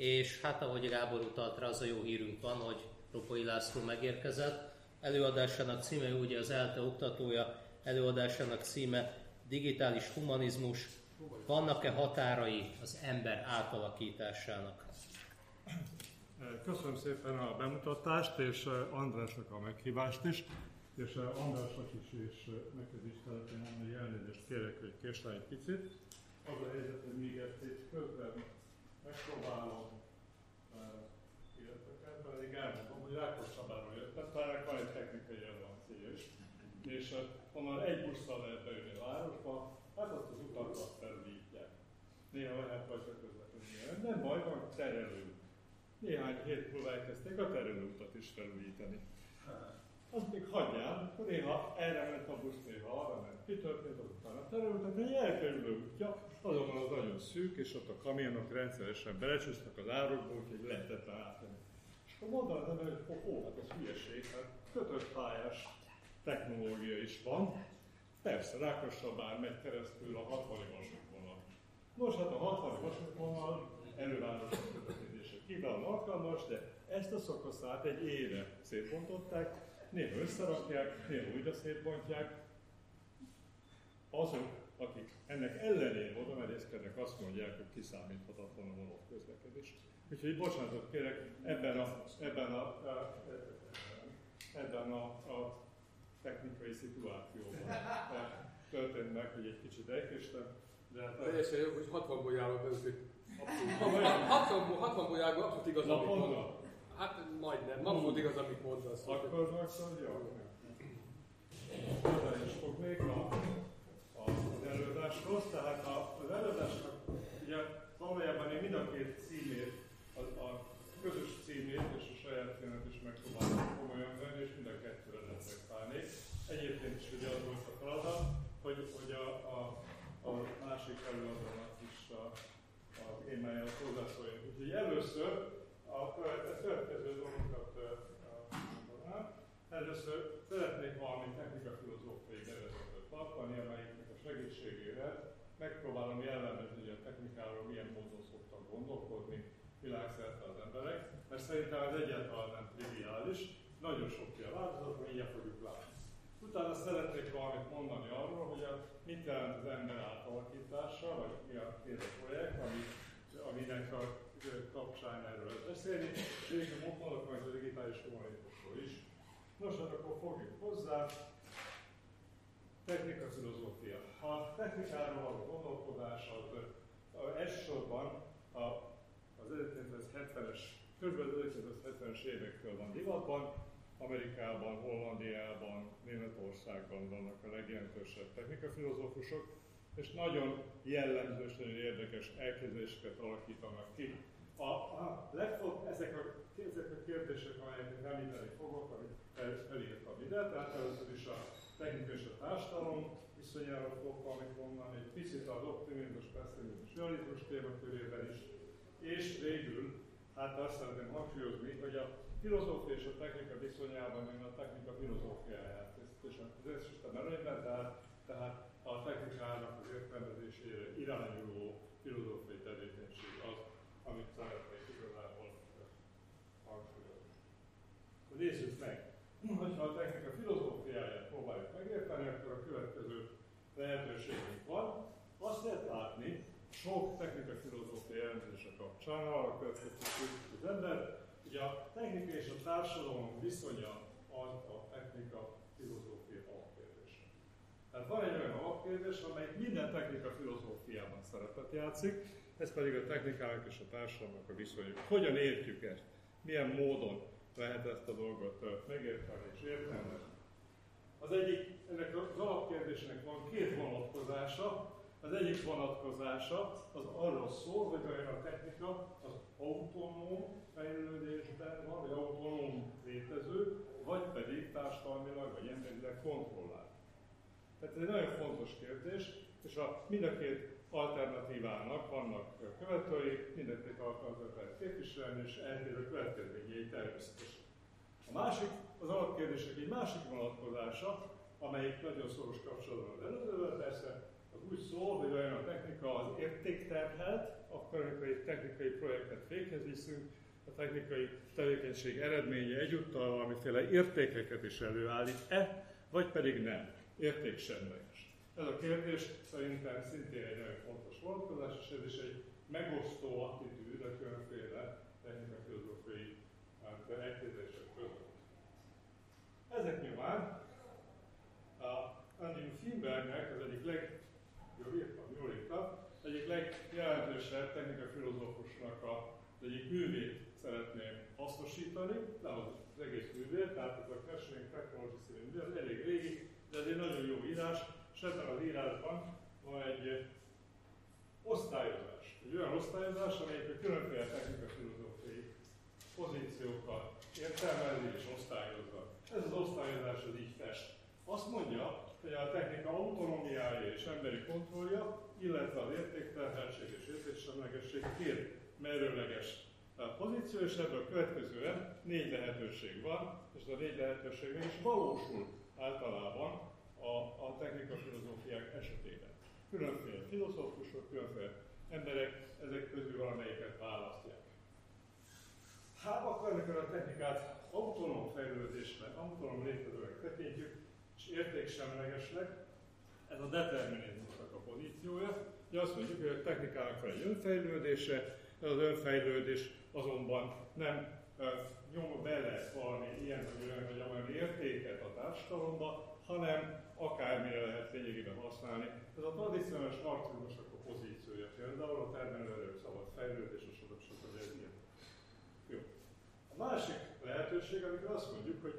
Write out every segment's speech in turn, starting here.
és hát ahogy Gábor utalt rá, az a jó hírünk van, hogy Ropai László megérkezett. Előadásának címe, ugye az ELTE oktatója, előadásának címe Digitális humanizmus, vannak-e határai az ember átalakításának? Köszönöm szépen a bemutatást, és Andrásnak a meghívást is, és Andrásnak is, és neked is szeretném mondani, hogy elnézést kérek, hogy késtem egy picit. Az a helyzet, hogy még itt közben megpróbálom illetve pedig elmondom, hogy Rákos Csabáról jöttem, talán van egy technikai relevancia is, és onnan egy busszal lehet bejönni a városba, hát azt az utakat felújítják. Néha lehet rajta közlekedni, nem baj, van terelő néhány hét múlva elkezdték a terülőutat is felújítani. Az még hagyján, néha erre ment a busz, néha arra ment. Mi történt azután a terülőutat? Egy elkerülő útja, azonban az nagyon szűk, és ott a kamionok rendszeresen belecsúsztak az árokba, úgyhogy lehetetlen átmenni. És akkor mondta az ember, hogy ó, hát ez hülyeség, hát kötött pályás technológia is van. Persze, Rákossabár megy keresztül a 60 vasútvonal. Nos, hát a 60 vasútvonal elővárosos kiválóan alkalmas, de ezt a szakaszát egy éve szétbontották, néha összerakják, néha újra szétbontják. Azok, akik ennek ellenére oda merészkednek, azt mondják, hogy kiszámíthatatlan a vonat közlekedés. Úgyhogy bocsánatot kérek, ebben a, ebben a, a ebben a, a technikai szituációban történt meg, hogy egy kicsit elkéstem. De hát Teljesen jó, hogy 60 bolyával beszélt 60, 60 bolyágban abszolút igaz, amit. Hát majdnem, abszolút igaz, amit mondasz. Akkor akkor jó. Oda is fognék a, a, az előadáshoz. Tehát a, az előadásnak ugye valójában én mind a két címét, a, a közös címét és a saját címet is megpróbálom komolyan venni, és mind a kettőre reflektálnék. Egyébként is ugye az volt a feladat, hogy, hogy a, a, a másik előadónak is a, a témájához hozzászóljunk. Úgyhogy először a következő dolgokat mondanám. Először szeretnék valami technika-filozófiai bevezetőt tartani, amelyiknek a segítségével megpróbálom jellemezni, hogy a technikáról milyen módon szoktak gondolkodni világszerte az emberek, mert szerintem ez egyáltalán nem triviális, nagyon sokféle változat, mindjárt fogjuk látni. Utána szeretnék valamit mondani arról, hogy a, mit jelent az ember átalakítása, vagy mi a két projekt, ami, aminek a kapcsán erről beszélni, és végül mondok majd a digitális humanitásról is. Nos, hát akkor fogjuk hozzá. Technika filozófia. A technikáról való gondolkodás az, az elsősorban a, az 1970-es, kb. 1970-es évektől van divatban, Amerikában, Hollandiában, Németországban vannak a legjelentősebb technikafilozófusok, és nagyon jellemző nagyon érdekes elképzeléseket alakítanak ki. A, a legfog, ezek, a, ezek a kérdések, amelyeket említeni fogok, amit fel, felírtam ide, tehát először is a technika és a társadalom viszonyára fogok valamit mondani, egy picit az optimizmus, pessimizmus, realizmus témakörében is, és végül, hát azt szeretném hangsúlyozni, hogy a filozófia és a technika viszonyában én a technika filozófiáját, és az összisten előnyben, tehát, tehát a technikának az értelmezésére irányuló filozófiai tevékenység az, amit szeretnék igazából hangsúlyozni. Nézzük meg, hogyha a technika filozófiáját próbáljuk megérteni, akkor a következő lehetőségünk van. Azt lehet látni, sok technika filozófiai elemzése kapcsán arra következtetjük az ember, Ugye a technika és a társadalom viszonya az a technika filozófia alapkérdése. Tehát van egy olyan alapkérdés, amely minden technika filozófiában szerepet játszik, ez pedig a technikának és a társadalomnak a viszonyuk. Hogyan értjük ezt? Milyen módon lehet ezt a dolgot megérteni és értelmezni? Az egyik, ennek az alapkérdésnek van két vonatkozása. Az egyik vonatkozása az arról szól, hogy olyan a technika az autonóm fejlődésben van, vagy autonóm létező, vagy pedig társadalmilag, vagy emberileg kontrollált. Tehát ez egy nagyon fontos kérdés, és a, mind a két alternatívának vannak követői, mind a két alternatívát képviselni, és eltérő következményei természetesen. A másik, az alapkérdések egy másik vonatkozása, amelyik nagyon szoros kapcsolatban az előzővel persze, az úgy szól, hogy olyan a technika az értékterhelt, technikai, technikai projektet véghez viszünk, a technikai tevékenység eredménye egyúttal valamiféle értékeket is előállít-e, vagy pedig nem, értéksemleges. Ez a kérdés szerintem szintén egy nagyon fontos vonatkozás, és ez is egy megosztó attitűd a különféle technikafilozófiai hát, elképzelések között. Ezek nyomán a Andrew Finbergnek az egyik leg, jól írtam, jól írtam, egyik legjelentősebb technikafilozófusnak a egyik művét szeretném hasznosítani, nem az, az egész művét, tehát ez a Cashing Technology című művé, az elég régi, de ez egy nagyon jó írás, és ebben az írásban van egy osztályozás. Egy olyan osztályozás, amelyik a különféle technikafilozófiai pozíciókat értelmezi és osztályozza. Ez az osztályozás az így fest. Azt mondja, hogy a technika autonómiája és emberi kontrollja, illetve az értékterheltség és értéksemlegesség két merőleges pozíció, és ebből következően négy lehetőség van, és a négy lehetőség is valósul általában a, a technika filozófiák esetében. Különféle filozófusok, különféle emberek ezek közül valamelyiket választják. Hát akkor, amikor a technikát autonóm fejlődésnek, autonóm létezőnek tekintjük, és értéksemlegesnek, ez a determinizmusnak a pozíciója. Ugye azt mondjuk, hogy a technikának van egy önfejlődése, ez az önfejlődés azonban nem nyom bele valami ilyen vagy olyan vagy olyan értéket a társadalomba, hanem akármire lehet lényegében használni. Ez a tradicionális marxizmusnak a pozíciója például, a termelőerők szabad fejlődés, és stb. stb. Ez ilyen. Jó. A másik lehetőség, amikor azt mondjuk, hogy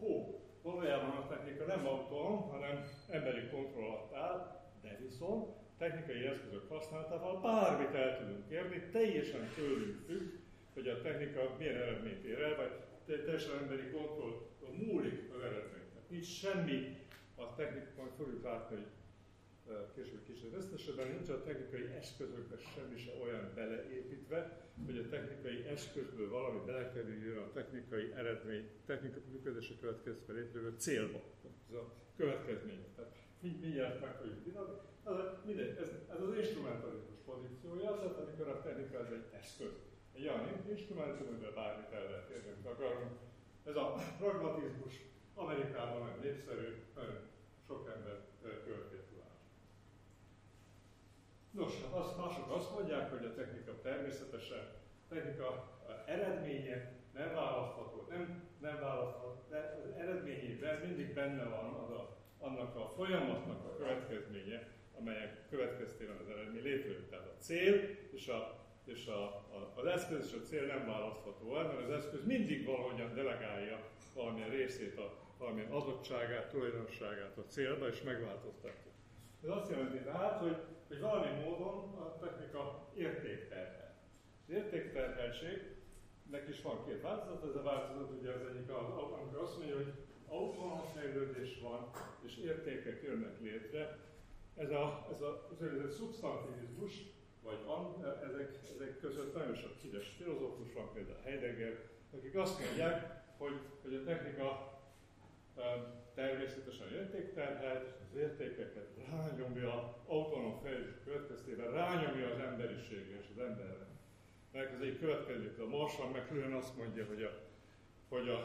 ho, valójában a technika nem autonóm, hanem emberi kontroll alatt áll, de viszont technikai eszközök használatával bármit el tudunk érni, teljesen tőlünk függ, hogy a technika milyen eredményt ér el, vagy teljesen emberi kontroll múlik az eredmény. Nincs semmi a technika, fogjuk látni, hogy később kicsit összesebben nincs a technikai eszközökbe semmi se olyan beleépítve, hogy a technikai eszközből valami belekerüljön a technikai eredmény, technikai működése következtében létrejövő célba. Ez a következmény. Tehát mindjárt meg fogjuk vitatni. Ez, mindegy, ez, ez az instrumentalizmus pozíciója, tehát amikor a technika ez egy eszköz. Egy olyan instrumentum, amivel bármit el lehet amit akarunk. Ez a pragmatizmus Amerikában nagyon népszerű, nagyon sok ember követi Nos, hát azt, mások azt mondják, hogy a technika természetesen, a technika eredménye nem választható, nem, nem választható, de az eredményében mindig benne van az a, annak a folyamatnak a következménye, amelyek következtében az eredmény létrejön. Tehát a cél és, a, és a, a, az eszköz és a cél nem választható el, mert az eszköz mindig valahogyan delegálja valamilyen részét, a, valamilyen adottságát, tulajdonosságát a célba, és megváltoztatja. Ez azt jelenti tehát, hogy hogy valami módon a technika értékterhel. Az értékterheltségnek is van két változat, ez a változat ugye az egyik, az, amikor azt mondja, hogy autonóm fejlődés van, és értékek jönnek létre. Ez a, ez a úgynevezett szubstantivizmus, vagy an, ezek, ezek között nagyon sok híres filozófus van, például Heidegger, akik azt mondják, hogy, hogy a technika természetesen értékterhelt, az értékeket rányomja, autonóm fejlődés következtében rányomja az emberiségre és az emberre. Mert ez egy következő, a Marshall McLuhan azt mondja, hogy, a, hogy a,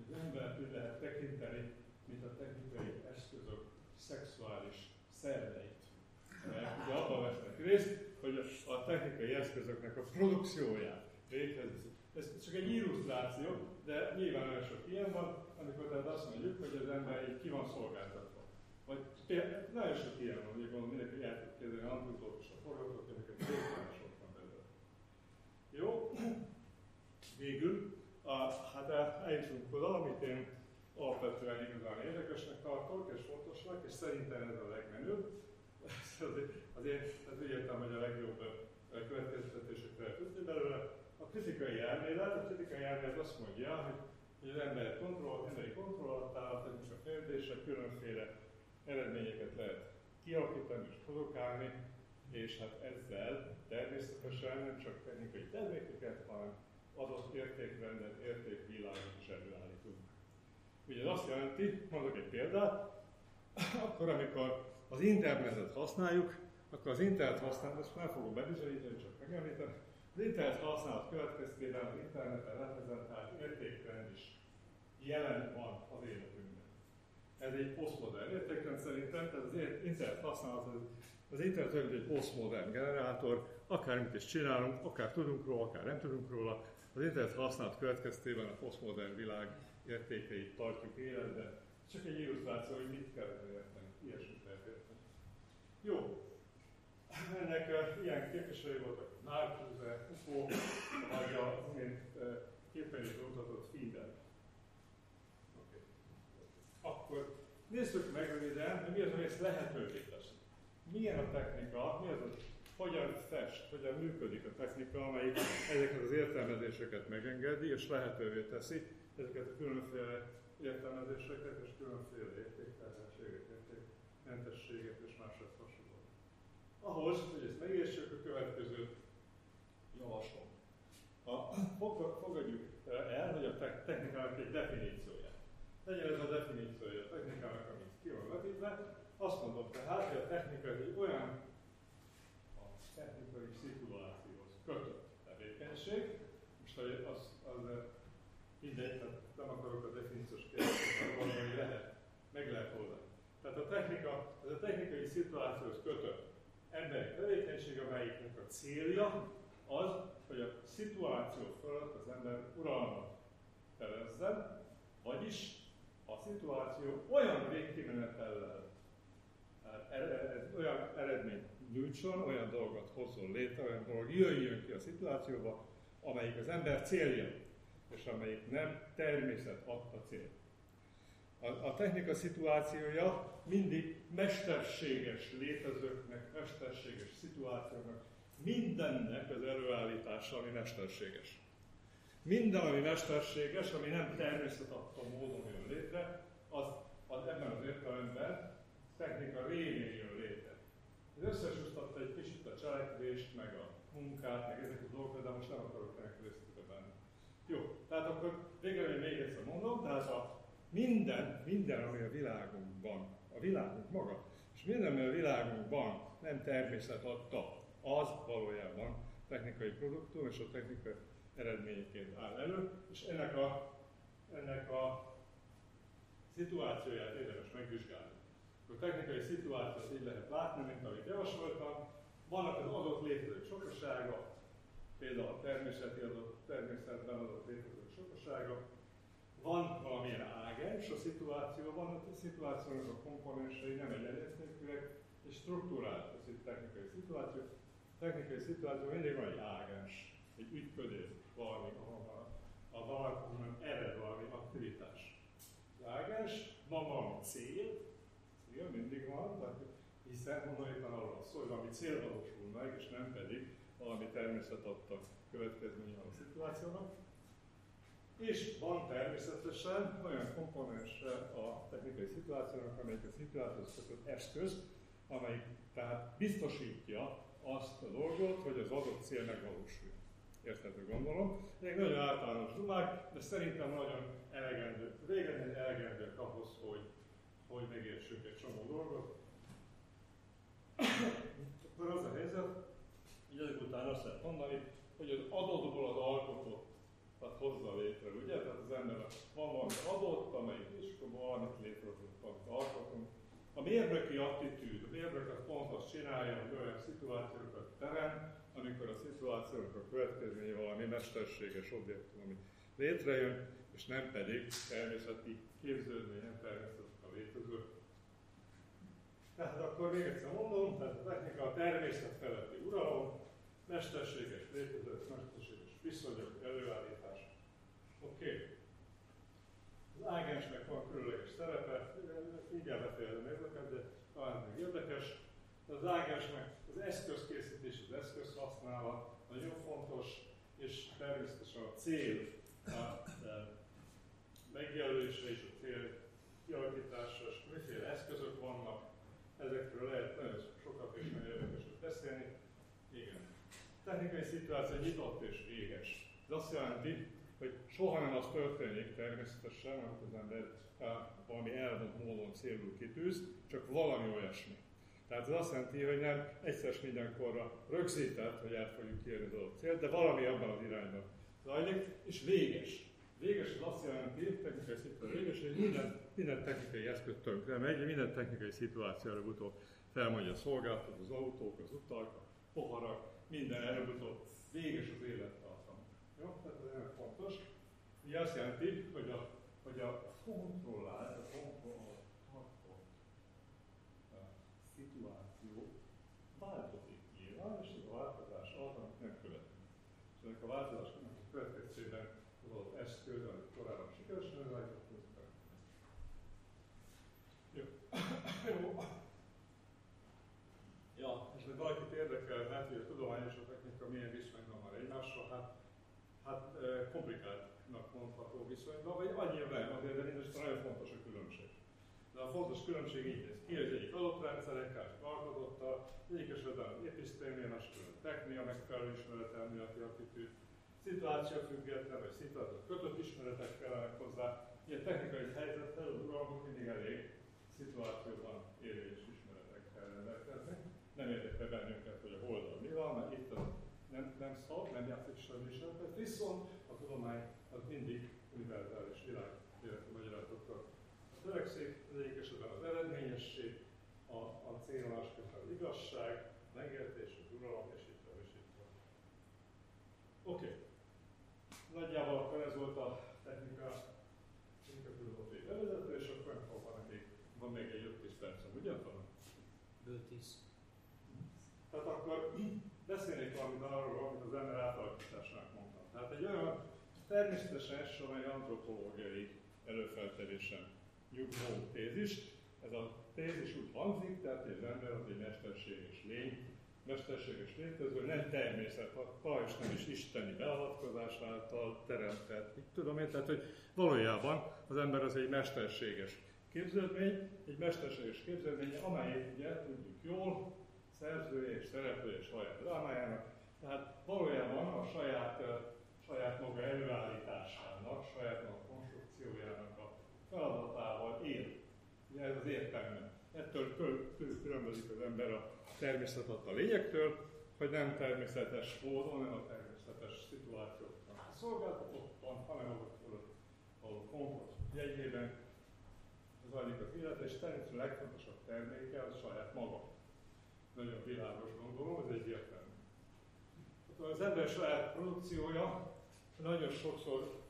az embert úgy lehet tekinteni, mint a technikai eszközök szexuális szerveit. Mert ugye abban vesznek részt, hogy a technikai eszközöknek a produkcióját véghez ez csak egy illusztráció, de nyilván nagyon sok ilyen van, amikor tehát azt mondjuk, hogy az ember így ki van szolgáltatva. Vagy nagyon sok ilyen van, hogy gondolom mindenki el tud és a forgatókönyveket, végtelen sok van belőle. Jó? Végül, a, hát eljutunk oda, amit én alapvetően igazán érdekesnek tartok, és fontosnak, és szerintem ez a legmenőbb. Azért, azért hát úgy értem, hogy a legjobb következtetéseket lehet tudni belőle. A kritikai elmélet, a kritikai elmélet azt mondja, hogy hogy az ember kontroll, emberi kontroll alatt áll, a fejlődése, különféle eredményeket lehet kialakítani és produkálni, és hát ezzel természetesen nem csak technikai termékeket, hanem adott értékrendet, értékvilágot is előállítunk. Ugye ez azt jelenti, mondok egy példát, akkor, amikor az internetet használjuk, akkor az internet használat, ezt nem fogom bebizonyítani, csak megemlíteni, az internet használat következtében az interneten reprezentált értékrend is jelen van az életünkben. Ez egy posztmodern értékrend szerintem, tehát az internet használat az internet olyan, egy posztmodern generátor, akármit is csinálunk, akár tudunk róla, akár nem tudunk róla, az internet használat következtében a posztmodern világ értékeit tartjuk életben. Csak egy illusztráció, hogy mit kell érteni, ilyesmit lehet érteni. Jó, ennek ilyen képviselői voltak Marcuse, Ufo, vagy uh, képernyőt mutatott Finder. Okay. Akkor nézzük meg röviden, hogy mi az, ami ezt lehetővé teszi. Milyen a technika, mi az, hogy hogyan fest, hogyan működik a technika, amelyik ezeket az értelmezéseket megengedi, és lehetővé teszi ezeket a különféle értelmezéseket és különféle értéktelenséget, értékmentességet és máshoz hasonló. Ahhoz, hogy ezt megértsük, a következőt javaslom. A, fogadjuk el, hogy a technikának egy definíciója. Legyen ez a definíciója a technikának, amit ki van vetítve. Azt mondom tehát, hogy a technika egy olyan a technikai szituációhoz kötött tevékenység, most az, az mindegy, tehát nem akarok a definíciós kérdésre hogy lehet, meg lehet oldani. Tehát a technika, ez a technikai szituációhoz kötött emberi tevékenység, amelyiknek a célja az, hogy a szituáció fölött az ember uralmat szerezzen, vagyis a szituáció olyan végkimenetellel olyan eredményt nyújtson, olyan dolgot hozzon létre, olyan dolog jöjjön ki a szituációba, amelyik az ember célja és amelyik nem természet adta cél. A, a technika szituációja mindig mesterséges létezőknek, mesterséges szituációknak, mindennek az előállítása, ami mesterséges. Minden, ami mesterséges, ami nem természet adta módon jön létre, az, az ebben az értelemben technika rémén jön létre. Ez összesúsztatta egy kicsit a cselekvést, meg a munkát, meg ezeket a dolgokat, de most nem akarok ennek részletekbe benne. Jó, tehát akkor végre még egyszer mondom, tehát a minden, minden, ami a világunkban, a világunk maga, és minden, ami a világunkban nem természet adta, az valójában technikai produktum és a technikai eredményeként áll elő, és ennek a, ennek a szituációját érdemes megvizsgálni. A technikai szituációt így lehet látni, mint amit javasoltam. Vannak az adott létezők sokasága, például a természeti adott, természetben adott létezők sokasága, van valamilyen ágens a szituációban, a szituációnak a komponensei nem egyenértékűek, és struktúrált az itt technikai szituáció. A technikai szituáció mindig van egy ágens, egy ügyködés, valami, ahol a valahonnan ered valami aktivitás. Az ágens, van valami cél, cél mindig van, hiszen honnan arról szól, hogy valami cél valósul meg, és nem pedig valami természet adta következménye a szituációnak. És van természetesen olyan komponense a technikai szituációnak, amelyik a szituációhoz kötött eszköz, amelyik tehát biztosítja azt a dolgot, hogy az adott cél megvalósuljon. Érthető gondolom. Még nagyon általános dumák, de szerintem nagyon elegendő, régen elegendőek ahhoz, hogy, hogy megértsük egy csomó dolgot. Akkor az a helyzet, így ezek után azt lehet mondani, hogy az adottból az alkotott tehát hozza létre, ugye? Tehát az ember van valami adott, amelyik is, akkor valamit létrehozott, valamit alkotunk. A mérnöki attitűd, a mérnök az pont azt csinálja, hogy olyan szituációkat teremt, amikor a szituációnak a következménye valami mesterséges objektum, ami létrejön, és nem pedig természeti képződmény, nem természeti a létező. Tehát akkor még egyszer mondom, tehát a technika a természet feletti uralom, mesterséges létező, mesterséges viszonyok előállítása. Oké. Okay. Az ágensnek van különleges szerepe, mindjárt befejezem ezeket, de talán még érdekes. Az ágensnek az eszközkészítés, az eszközhasználat nagyon fontos, és természetesen a cél a megjelölése és a cél kialakítása, és miféle eszközök vannak, ezekről lehet nagyon sokat és nagyon érdekeset beszélni. Igen. Technikai szituáció nyitott és véges. Ez azt jelenti, hogy soha nem az történik természetesen, amikor az ember valami elvont módon célul kitűz, csak valami olyasmi. Tehát ez azt jelenti, hogy nem egyszer mindenkorra rögzített, hogy el fogjuk kérni az adott célt, de valami abban az irányban zajlik, és véges. Véges az azt jelenti, technikai szituáció véges, hogy minden, minden technikai eszköz tönkre megy, minden technikai szituáció előbb-utóbb felmondja a szolgáltató, az autók, az utak, a poharak, minden előbb-utóbb véges az élettartam. Jó? Tehát ez nagyon fontos. Mi azt jelenti, hogy a, hogy a kontrollált, a kontrollált szituáció változik nyilván, és ez a változás az, amit nem követünk. És ennek a változásnak a következtében az az eszköz, amit korábban sikeresen előállítottunk, jó. jó. Ja, és hogy valakit érdekel, hát, hogy a tudomány és a technika milyen viszonyban van egymással, hát, hát komplikáltnak mondható viszonyban, vagy annyira nem, azért de mindest nagyon fontos a különbség. De a fontos különbség így néz ki, hogy egyik adott rendszerekkel, alkototta, egyik esetben az episztémia, másikban a technia megfelelő ismeret elméleti attitűd, szituáció független, vagy szituáció kötött ismeretek kellenek hozzá. Ilyen technikai helyzettel az uralmuk mindig elég szituációban érvényes ismeretekkel rendelkezni. Nem érdekel bennünket, hogy a holdal mi van, mert itt az nem, nem szó, nem játszik semmi sem. Viszont a tudomány az mindig univerzális világ magyarázatokkal törekszik, az egyik esetben az eredményesség, a, a célolás közben az igazság, a megértés, az uralom, és itt van, és itt van. Oké. Okay. Nagyjából akkor ez volt a technika, technika filozófiai bevezető, és akkor van, még, van még egy 5-10 percem, ugye? Ből 10. Tehát akkor beszélnék valamit arról, amit az ember átalakításnak mondtam. Tehát egy olyan természetesen elsősorban egy antropológiai előfeltevésem nyugvó tézis. Ez a tézis úgy hangzik, tehát az ember az egy mesterséges lény, mesterséges létező, nem természet, és nem is isteni beavatkozás által teremtett. Így tudom én, tehát hogy valójában az ember az egy mesterséges képződmény, egy mesterséges képződmény, amelyet ugye tudjuk jól, szerzője és szereplője saját drámájának, tehát valójában a saját, saját maga előállításának, saját maga konstrukciójának a feladatával él. Ugye ez az értelme. Ettől különbözik az ember a természetadta lényektől, hogy nem természetes módon, nem a természetes szituációknak szolgáltatottan, hanem azok fölött való komfort jegyében zajlik az élet, és természetesen a legfontosabb terméke az saját maga. Nagyon világos gondolom, ez egyértelmű. Az ember saját produkciója nagyon sokszor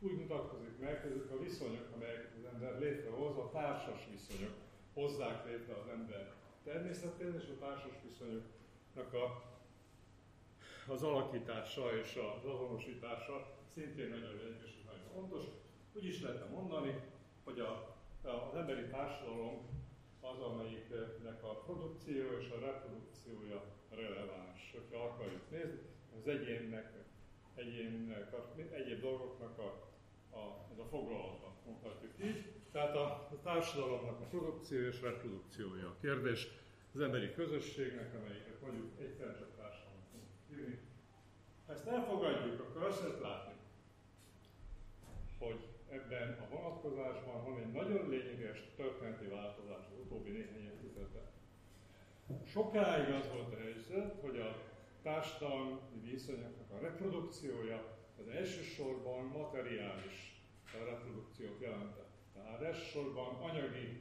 úgy mutatkozik meg, hogy ezek a viszonyok, amelyeket az ember létrehoz, a társas viszonyok hozzák létre az ember természetén, és a társas viszonyoknak a, az alakítása és az azonosítása szintén nagyon lényeges és nagyon fontos. Úgy is lehetne mondani, hogy a, az emberi társadalom az, amelyiknek a produkció és a reprodukciója releváns. Ha akarjuk nézni, az egyénnek, egyénnek, egyéb dolgoknak a a, ez a foglalata, mondhatjuk így. Tehát a, a társadalomnak a produkció és reprodukciója a kérdés, az emberi közösségnek, amelyiket mondjuk egyszerűen csak társadalom hívni. Ha ezt elfogadjuk, akkor azt lehet látni, hogy ebben a vonatkozásban van egy nagyon lényeges történeti változás az utóbbi néhány évtizedben. Sokáig az volt a helyzet, hogy a társadalmi viszonyoknak a reprodukciója az elsősorban materiális reprodukciót jelentett. Tehát elsősorban anyagi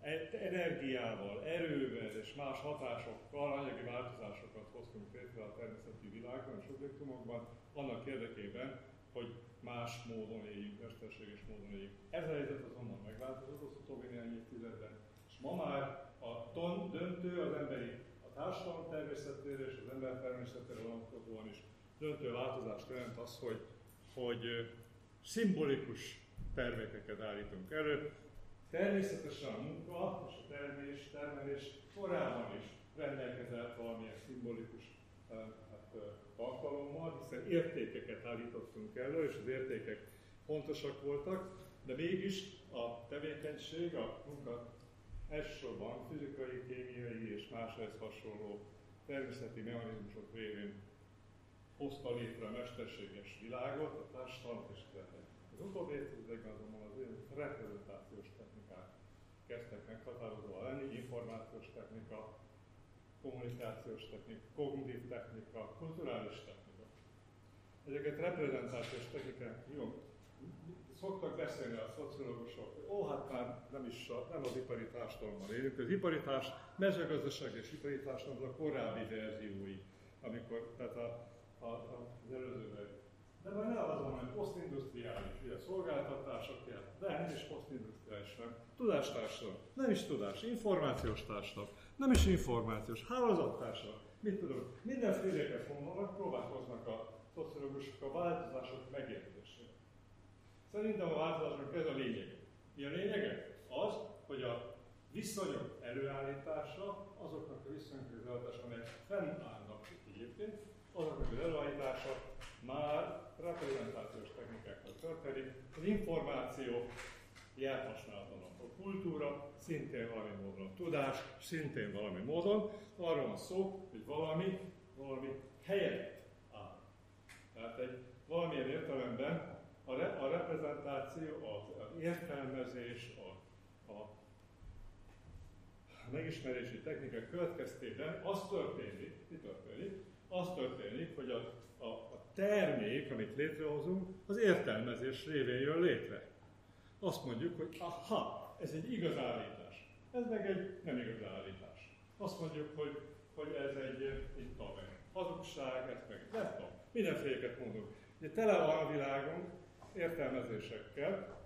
e- energiával, erővel és más hatásokkal anyagi változásokat hoztunk létre a természeti világban és objektumokban, annak érdekében, hogy más módon éljünk, mesterséges módon éljünk. Ez a helyzet azonban megváltozott az utóbbi néhány évtizedben, és ma már a ton döntő az emberi, a társadalom természetére és az ember természetére vonatkozóan is döntő változást jelent az, hogy, hogy szimbolikus termékeket állítunk elő. Természetesen a munka és a termés, termelés korábban is rendelkezett valamilyen szimbolikus hát, tartalommal, hiszen értékeket állítottunk elő, és az értékek fontosak voltak, de mégis a tevékenység, a munka elsősorban fizikai, kémiai és más hasonló természeti mechanizmusok révén hozta létre a mesterséges világot, a társadalmat és embert. Az utóbbi évtizedekben azonban az olyan reprezentációs technikák kezdtek meghatározóan lenni, információs technika, kommunikációs technika, kognitív technika, kulturális technika. Ezeket reprezentációs technikák, jó, szoktak beszélni a szociológusok, ó, hát már nem is a, nem az ipari társadalomban élünk. Az ipari társ, mezőgazdaság és ipari társadalom a korábbi verziói, amikor, tehát a, a, a, az előző de majd van, hogy posztindustriális, ugye szolgáltatások kell, de nem is posztindustriális, nem. Tudástársadalom, nem is tudás, információs társadalom, nem is információs, hálózattársadalom, mit tudom, mindenféleket mondanak, próbálkoznak a szociológusok a változások megértésére. Szerintem a változásnak ez a lényeg. Mi a lényege? Az, hogy a viszonyok előállítása, azoknak a viszonyok előállítása, amelyek fennállnak egyébként, azoknak az előállítása már reprezentációs technikákkal történik. Az információ jelhasználaton a kultúra szintén valami módon, a tudás szintén valami módon, arról van szó, hogy valami, valami helyet áll. Tehát egy valamilyen értelemben a, re, a reprezentáció, az, az értelmezés, a, a megismerési technika következtében az történik, mi történik? Az történik, hogy a, a, a termék, amit létrehozunk, az értelmezés révén jön létre. Azt mondjuk, hogy aha, ez egy igaz állítás. Ez meg egy nem igaz állítás. Azt mondjuk, hogy, hogy ez egy, egy tudom, hazugság, ez meg nem tudom. Mindenféleket mondunk. Ugye tele van a világunk értelmezésekkel,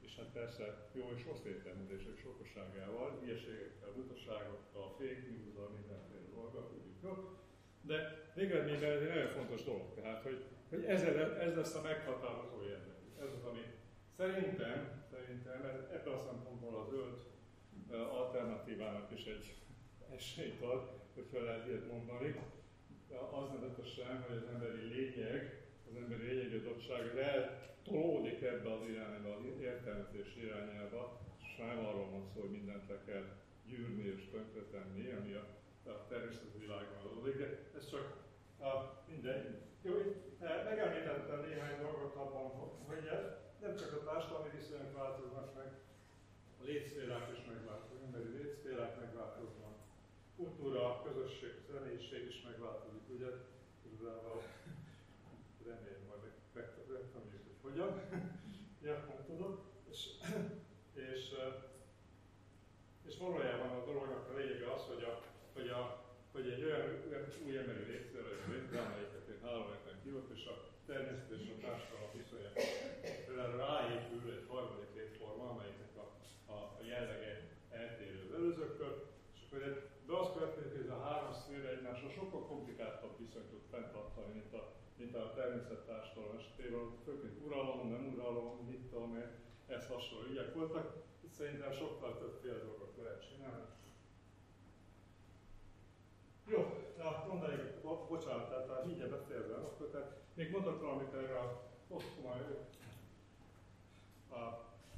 és hát persze jó és rossz értelmezések sokosságával, ilyeségekkel, butaságokkal, fake news-al, mindenféle dolgokat, tudjuk, de végeredményben ez egy nagyon fontos dolog. Tehát, hogy, hogy ez, ez lesz a meghatározó érdek. Ez az, ami szerintem, szerintem ebből a szempontból a zöld alternatívának is egy esélyt ad, hogyha lehet ilyet mondani. Az nevetesen, hogy az emberi lényeg, az emberi lényegadottság eltolódik ebbe az irányba, az értelmezés irányába, és nem arról van szó, hogy mindent le kell gyűrni és tönkretenni, ami a a természeti világban adódik, de ez csak mindegy. Jó, eh, megemlítettem néhány dolgot abban, hogy nem csak a társadalmi viszonyok változnak meg, a létszférák is megváltoznak, emberi létszférák megváltoznak, kultúra, közösség, személyiség is megváltozik, ugye? Igazából remélem majd megtanuljuk, hogy hogyan. ja, nem tudom. És, és, eh, és valójában a dolognak a lényege az, hogy, a, hogy egy olyan, új emberi létszerre létre, amelyiket én három héten kívott, és a természet és a társadalom viszonya. Ráépül egy harmadik létforma, amelyiknek a, a, a jellege eltérő az előzőktől, és akkor de az következik, hogy ez a három szféra egymásra sokkal komplikáltabb viszonyt tud fenntartani, mint a, mint a természettársadalom esetében, főként uralom, nem uralom, mit tudom én, ez hasonló ügyek voltak. Szerintem sokkal többféle dolgot lehet csinálni. Jó, na, mondanék, bocsánat, tehát ha mindjárt befejezem, akkor tehát még mondok valamit erre a poszthumanizmus, a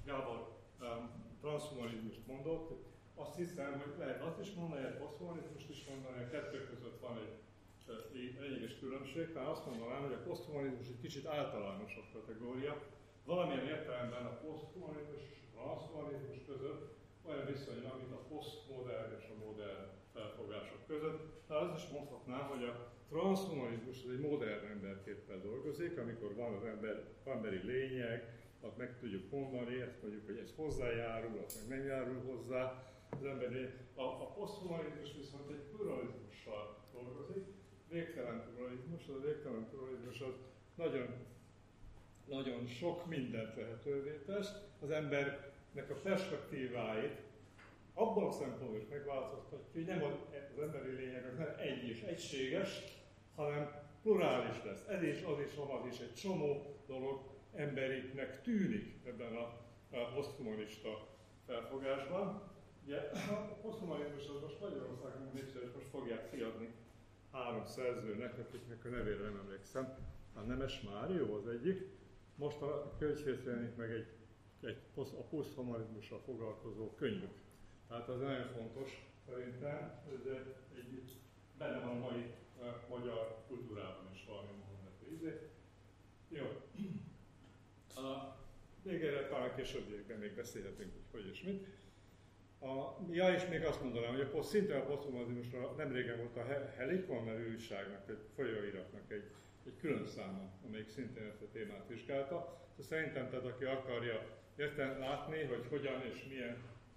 Gábor um, transhumanizmust mondott, azt hiszem, hogy lehet azt is mondani, egy poszthumanizmust is mondani, a kettő között van egy lényeges különbség, tehát azt mondanám, hogy a poszthumanizmus egy kicsit általánosabb kategória. Valamilyen értelemben a poszthumanizmus és a transhumanizmus között olyan viszony van, mint a posztmodern és a modern felfogások között. De az is mondhatnám, hogy a transhumanizmus az egy modern emberképpel dolgozik, amikor van az ember, emberi lényeg, azt meg tudjuk mondani, ezt mondjuk, hogy ez hozzájárul, azt meg nem járul hozzá. Az emberi, a, a poszthumanizmus viszont egy pluralizmussal dolgozik, végtelen pluralizmus, az a végtelen pluralizmus az nagyon, nagyon sok mindent lehetővé tesz. Az embernek a perspektíváit abban a szempontból is megváltoztatja, hogy nem az emberi lényeg az nem egy és egységes, hanem plurális lesz. Ez is, az is, az is egy csomó dolog emberiknek tűnik ebben a, a poszthumanista felfogásban. Ugye a poszthumanizmus az most Magyarországon népszerűs, most fogják kiadni három szerzőnek, akiknek a nevére nem emlékszem. A Nemes Mário az egyik. Most a könyvhétre meg egy, egy a poszthumanizmussal foglalkozó könyvük. Tehát az nagyon fontos szerintem, hogy egy, egy, benne van a mai uh, magyar kultúrában is valami. Izé. Jó. A végére talán későbbiekben még beszélhetünk, hogy hogy és mit. A, ja, és még azt mondanám, hogy a poszt, szinte a poszthumanizmusra nem régen volt a Helikon nevű újságnak, egy folyóiratnak egy, egy külön száma, amelyik szintén ezt a témát vizsgálta. Tehát szerintem, tehát aki akarja érten látni, hogy hogyan és milyen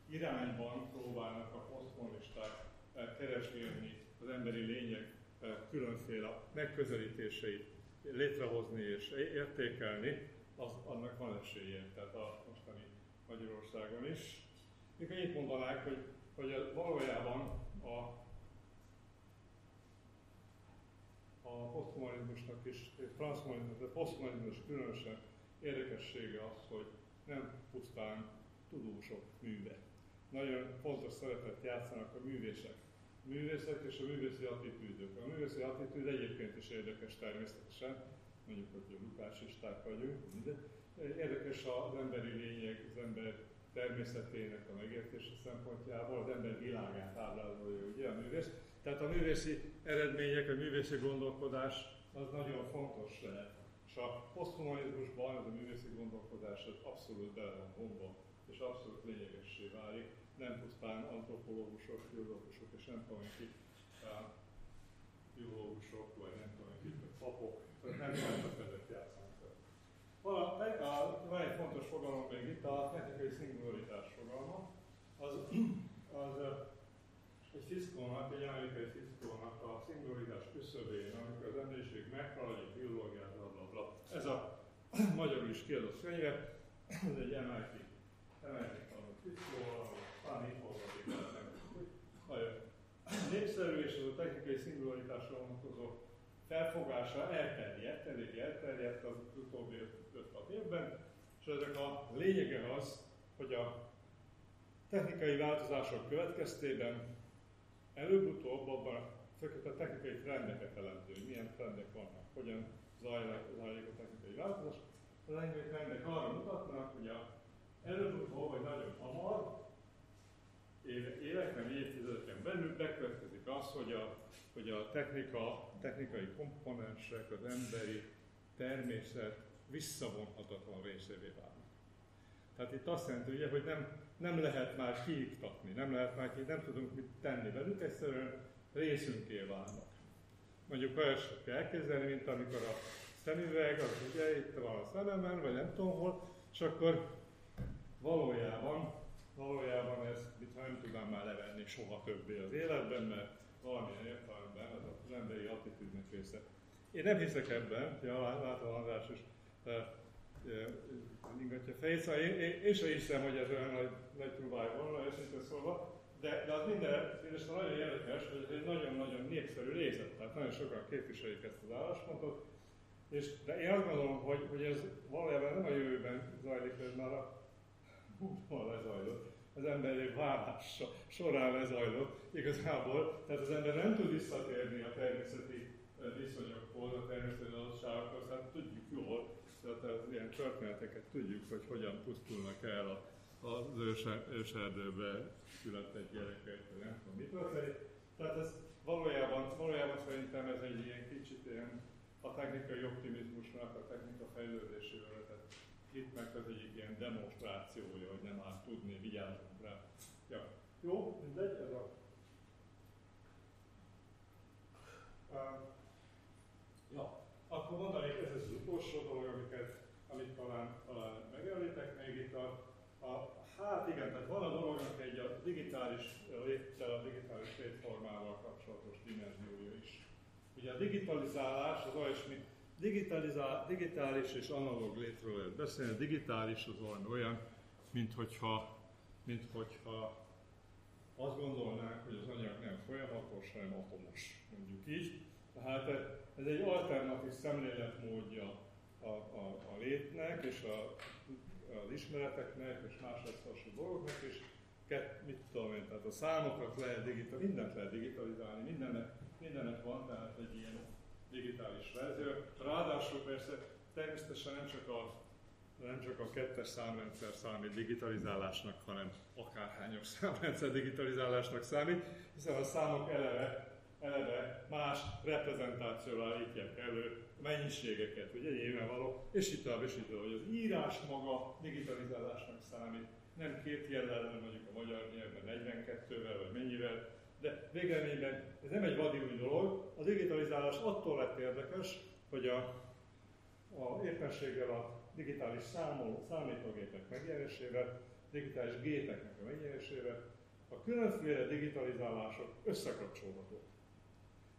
irányban próbálnak a posztkommunisták eh, keresgélni az emberi lények eh, különféle megközelítéseit létrehozni és értékelni, az, annak van esélye, tehát a mostani Magyarországon is. Még annyit mondanák, hogy, hogy valójában a, a posztkommunizmusnak is, transzkommunizmus, de posztkommunizmus különösen érdekessége az, hogy nem pusztán tudósok műve. Nagyon fontos szerepet játszanak a művészek. A művészek és a művészi attitűdök. A művészi attitűd egyébként is érdekes természetesen, mondjuk, hogy lukásisták vagyunk, minden. Érdekes az emberi lényeg, az ember természetének a megértése szempontjából, az ember világát ábrázolja ugye a művész. Tehát a művészi eredmények, a művészi gondolkodás az nagyon fontos lehet. És a poszthumanizmusban ez a művészi gondolkodás az abszolút bele van bomba, és abszolút lényegessé válik. Nem pusztán antropológusok, filozófusok, és nem tudom ki, biológusok, vagy nem tudom ki, papok, tehát nem csak ezek játszanak. Van, egy fontos fogalom még itt, a technikai szingularitás fogalma. Az, az egy fiszkónak, egy amerikai fiszkónak a szingularitás küszöbén, amikor az emberiség meghaladja a biológiát. Ez a magyarul is kiadott könyve, ez egy MIT, MIT tanult fiszkó, talán informatik, nem nagyon népszerű, és az a technikai szingularitásra vonatkozó felfogása elterjedt, elég elterjedt az utóbbi 5-6 évben, és ezek a lényege az, hogy a technikai változások következtében előbb-utóbb abban főként a technikai trendeket elemző, milyen trendek vannak, hogyan zajlik, zajlik a technikai változás. A technikai trendek arra mutatnak, hogy a előbb-utóbb, vagy nagyon hamar, évek, nem évtizedeken belül bekövetkezik az, hogy a, hogy a technika, technikai komponensek, az emberi természet visszavonhatatlan részévé válnak. Tehát itt azt jelenti, ugye, hogy nem, nem lehet már kiiktatni, nem lehet már ki, nem tudunk mit tenni velük, egyszerűen részünké válnak. Mondjuk olyasat kell elképzelni, mint amikor a szemüveg, az ugye itt van a szememen, vagy nem tudom hol, és akkor valójában, valójában ezt mit nem tudnám már levenni soha többé az életben, mert valamilyen értelemben az az emberi attitűdnek része. Én nem hiszek ebben, ja, látom András is ingatja fejét, szóval én, én, én sem hiszem, hogy ez olyan nagy, nagy próbálja volna, őszintén szólva, de, de az minden, és nagyon érdekes, hogy egy nagyon-nagyon népszerű részlet, tehát nagyon sokan képviselik ezt az álláspontot, és, de én azt gondolom, hogy, hogy ez valójában nem a jövőben zajlik, ez már a múltban lezajlott, az emberi vállás során lezajlott igazából, tehát az ember nem tud visszatérni a természeti viszonyokhoz, a természeti adottságokhoz, hát tudjuk jól, tehát az ilyen történeteket tudjuk, hogy hogyan pusztulnak el a, az őserdőbe született gyerekek, vagy nem tudom, mit történik. Tehát ez valójában, valójában szerintem ez egy ilyen kicsit ilyen a technikai optimizmusnak, a technika fejlődésével tehát itt meg ez egy ilyen demonstrációja, hogy nem áll tudni, vigyázzunk rá. Ja. Jó, mindegy, ez a... Ja, akkor mondanék, ez az utolsó dolog, amiket, amit talán, talán megemlítek még itt a, a Hát igen, tehát van a dolognak egy a digitális léttel, a digitális létformával kapcsolatos dimenziója is. Ugye a digitalizálás az olyasmi, digitalizál, digitális és analóg létről lehet beszélni. A digitális az olyan, olyan mint hogyha, mint hogyha azt gondolnánk, hogy az anyag nem folyamatos, hanem atomos, mondjuk így. Tehát ez egy alternatív szemléletmódja a, a, a létnek és a, az ismereteknek és más hasonló dolgoknak, és mit tudom én, tehát a számokat lehet digitalizálni, mindent lehet digitalizálni, mindennek, mindennek van tehát egy ilyen digitális verzió. Ráadásul persze természetesen nem csak a nem csak a kettes számrendszer számít digitalizálásnak, hanem akárhányos számrendszer digitalizálásnak számít, hiszen a számok eleve eleve más reprezentációval állítják elő mennyiségeket, ugye nyilvánvaló, és itt tovább, és itt tovább, hogy az írás maga digitalizálásnak számít, nem két jellel, mondjuk a magyar nyelvben 42-vel, vagy mennyivel, de végeredményben ez nem egy vadi új dolog. A digitalizálás attól lett érdekes, hogy a, a éppenséggel a digitális számoló, számítógépek megjelenésével, digitális gépeknek a megjelenésével a különféle digitalizálások összekapcsolhatók.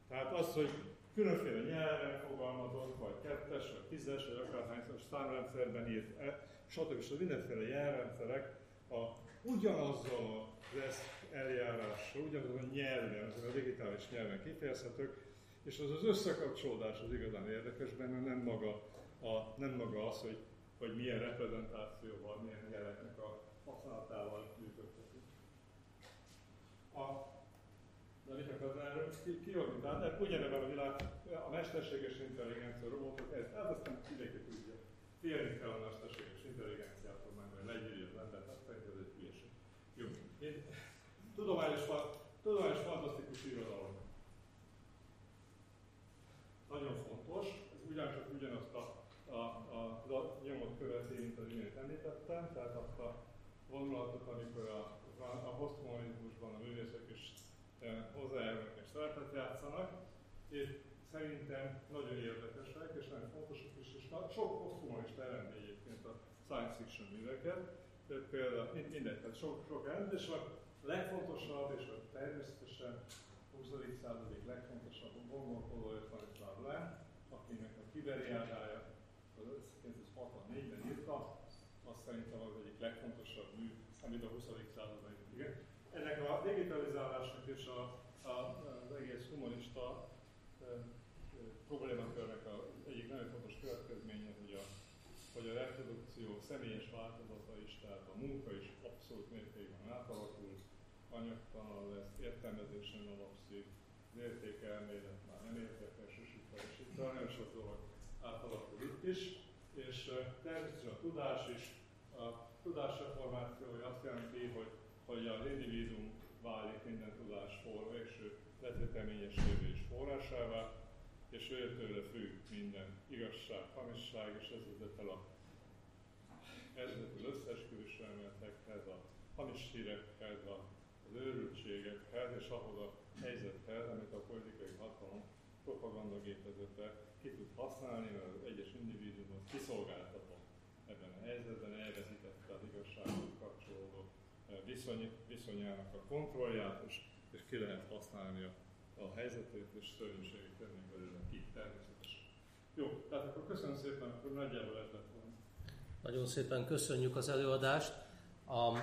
Tehát az, hogy különféle nyelven fogalmazott, vagy kettes, vagy tízes, vagy akárhányszor számrendszerben írt, e, stb. stb. mindenféle jelrendszerek a, ugyanazzal az eljárással, ugyanazon a nyelven, azon a digitális nyelven kifejezhetők, és az az összekapcsolódás az igazán érdekes benne, nem maga, a, nem maga az, hogy, hogy milyen reprezentációval, milyen jeleknek a használatával működtetünk. A de mit akarsz erről kihozni? Tehát ugyanebben a világ, a mesterséges intelligencia, robotok, ez, ez aztán mindenki tudja. Félni kell a mesterséges intelligenciától, meg hogy legyűrje az embert, azt szerintem ez egy hülyeség. Jó. Én, tudományos, tudományos fantasztikus irodalom. Nagyon fontos, ez ugyancsak ugyanazt a, a, a, a nyomot követi, mint az imént említettem, tehát azt a vonulatot, amikor a, a, a poszthumanizmusban a művészek is hozzájárulnak és szerepet játszanak, és szerintem nagyon érdekesek és nagyon fontosak is, és sok poszthumanista elemzi egyébként a science fiction műveket, például mindegy, tehát sok, sok elem, és a legfontosabb, és a természetesen 20. századik legfontosabb gondolkodó Ötvanis Várlán, akinek a kiberiádája az 1964-ben írta, azt szerintem az egyik legfontosabb mű, amit a 20. században igen, ennek a digitalizálásnak és a, az egész humanista problémakörnek a egyik nagyon fontos következménye, hogy a, hogy a reprodukció személyes változata is, tehát a munka is abszolút mértékben átalakul, anyagtalan lesz, értelmezésen alapszik, az értékelmélet már nem érdekes, és itt és itt nagyon sok dolog átalakul itt is, és természetesen a tudás is, a tudásreformációja azt jelenti, hogy hogy az individuum válik minden tudás for, végső letéteményességé és forrásává, és őtőle függ minden igazság, hamisság, és ez vezet el a ez az összesküvés elméletekhez, a hamis hírekhez, az őrültségekhez, és ahhoz a helyzethez, amit a politikai hatalom propagandagépezete ki tud használni, mert az egyes individuumot kiszolgáltatott ebben a helyzetben, elvezítette az igazsághoz kapcsolódó viszony, viszonyának a kontrollját, és, és ki lehet használni a, a helyzetét, és szörnyűségét tenni belőle ki természetesen. Jó, tehát akkor köszönöm szépen, akkor nagyjából ez lett volna. Nagyon szépen köszönjük az előadást. A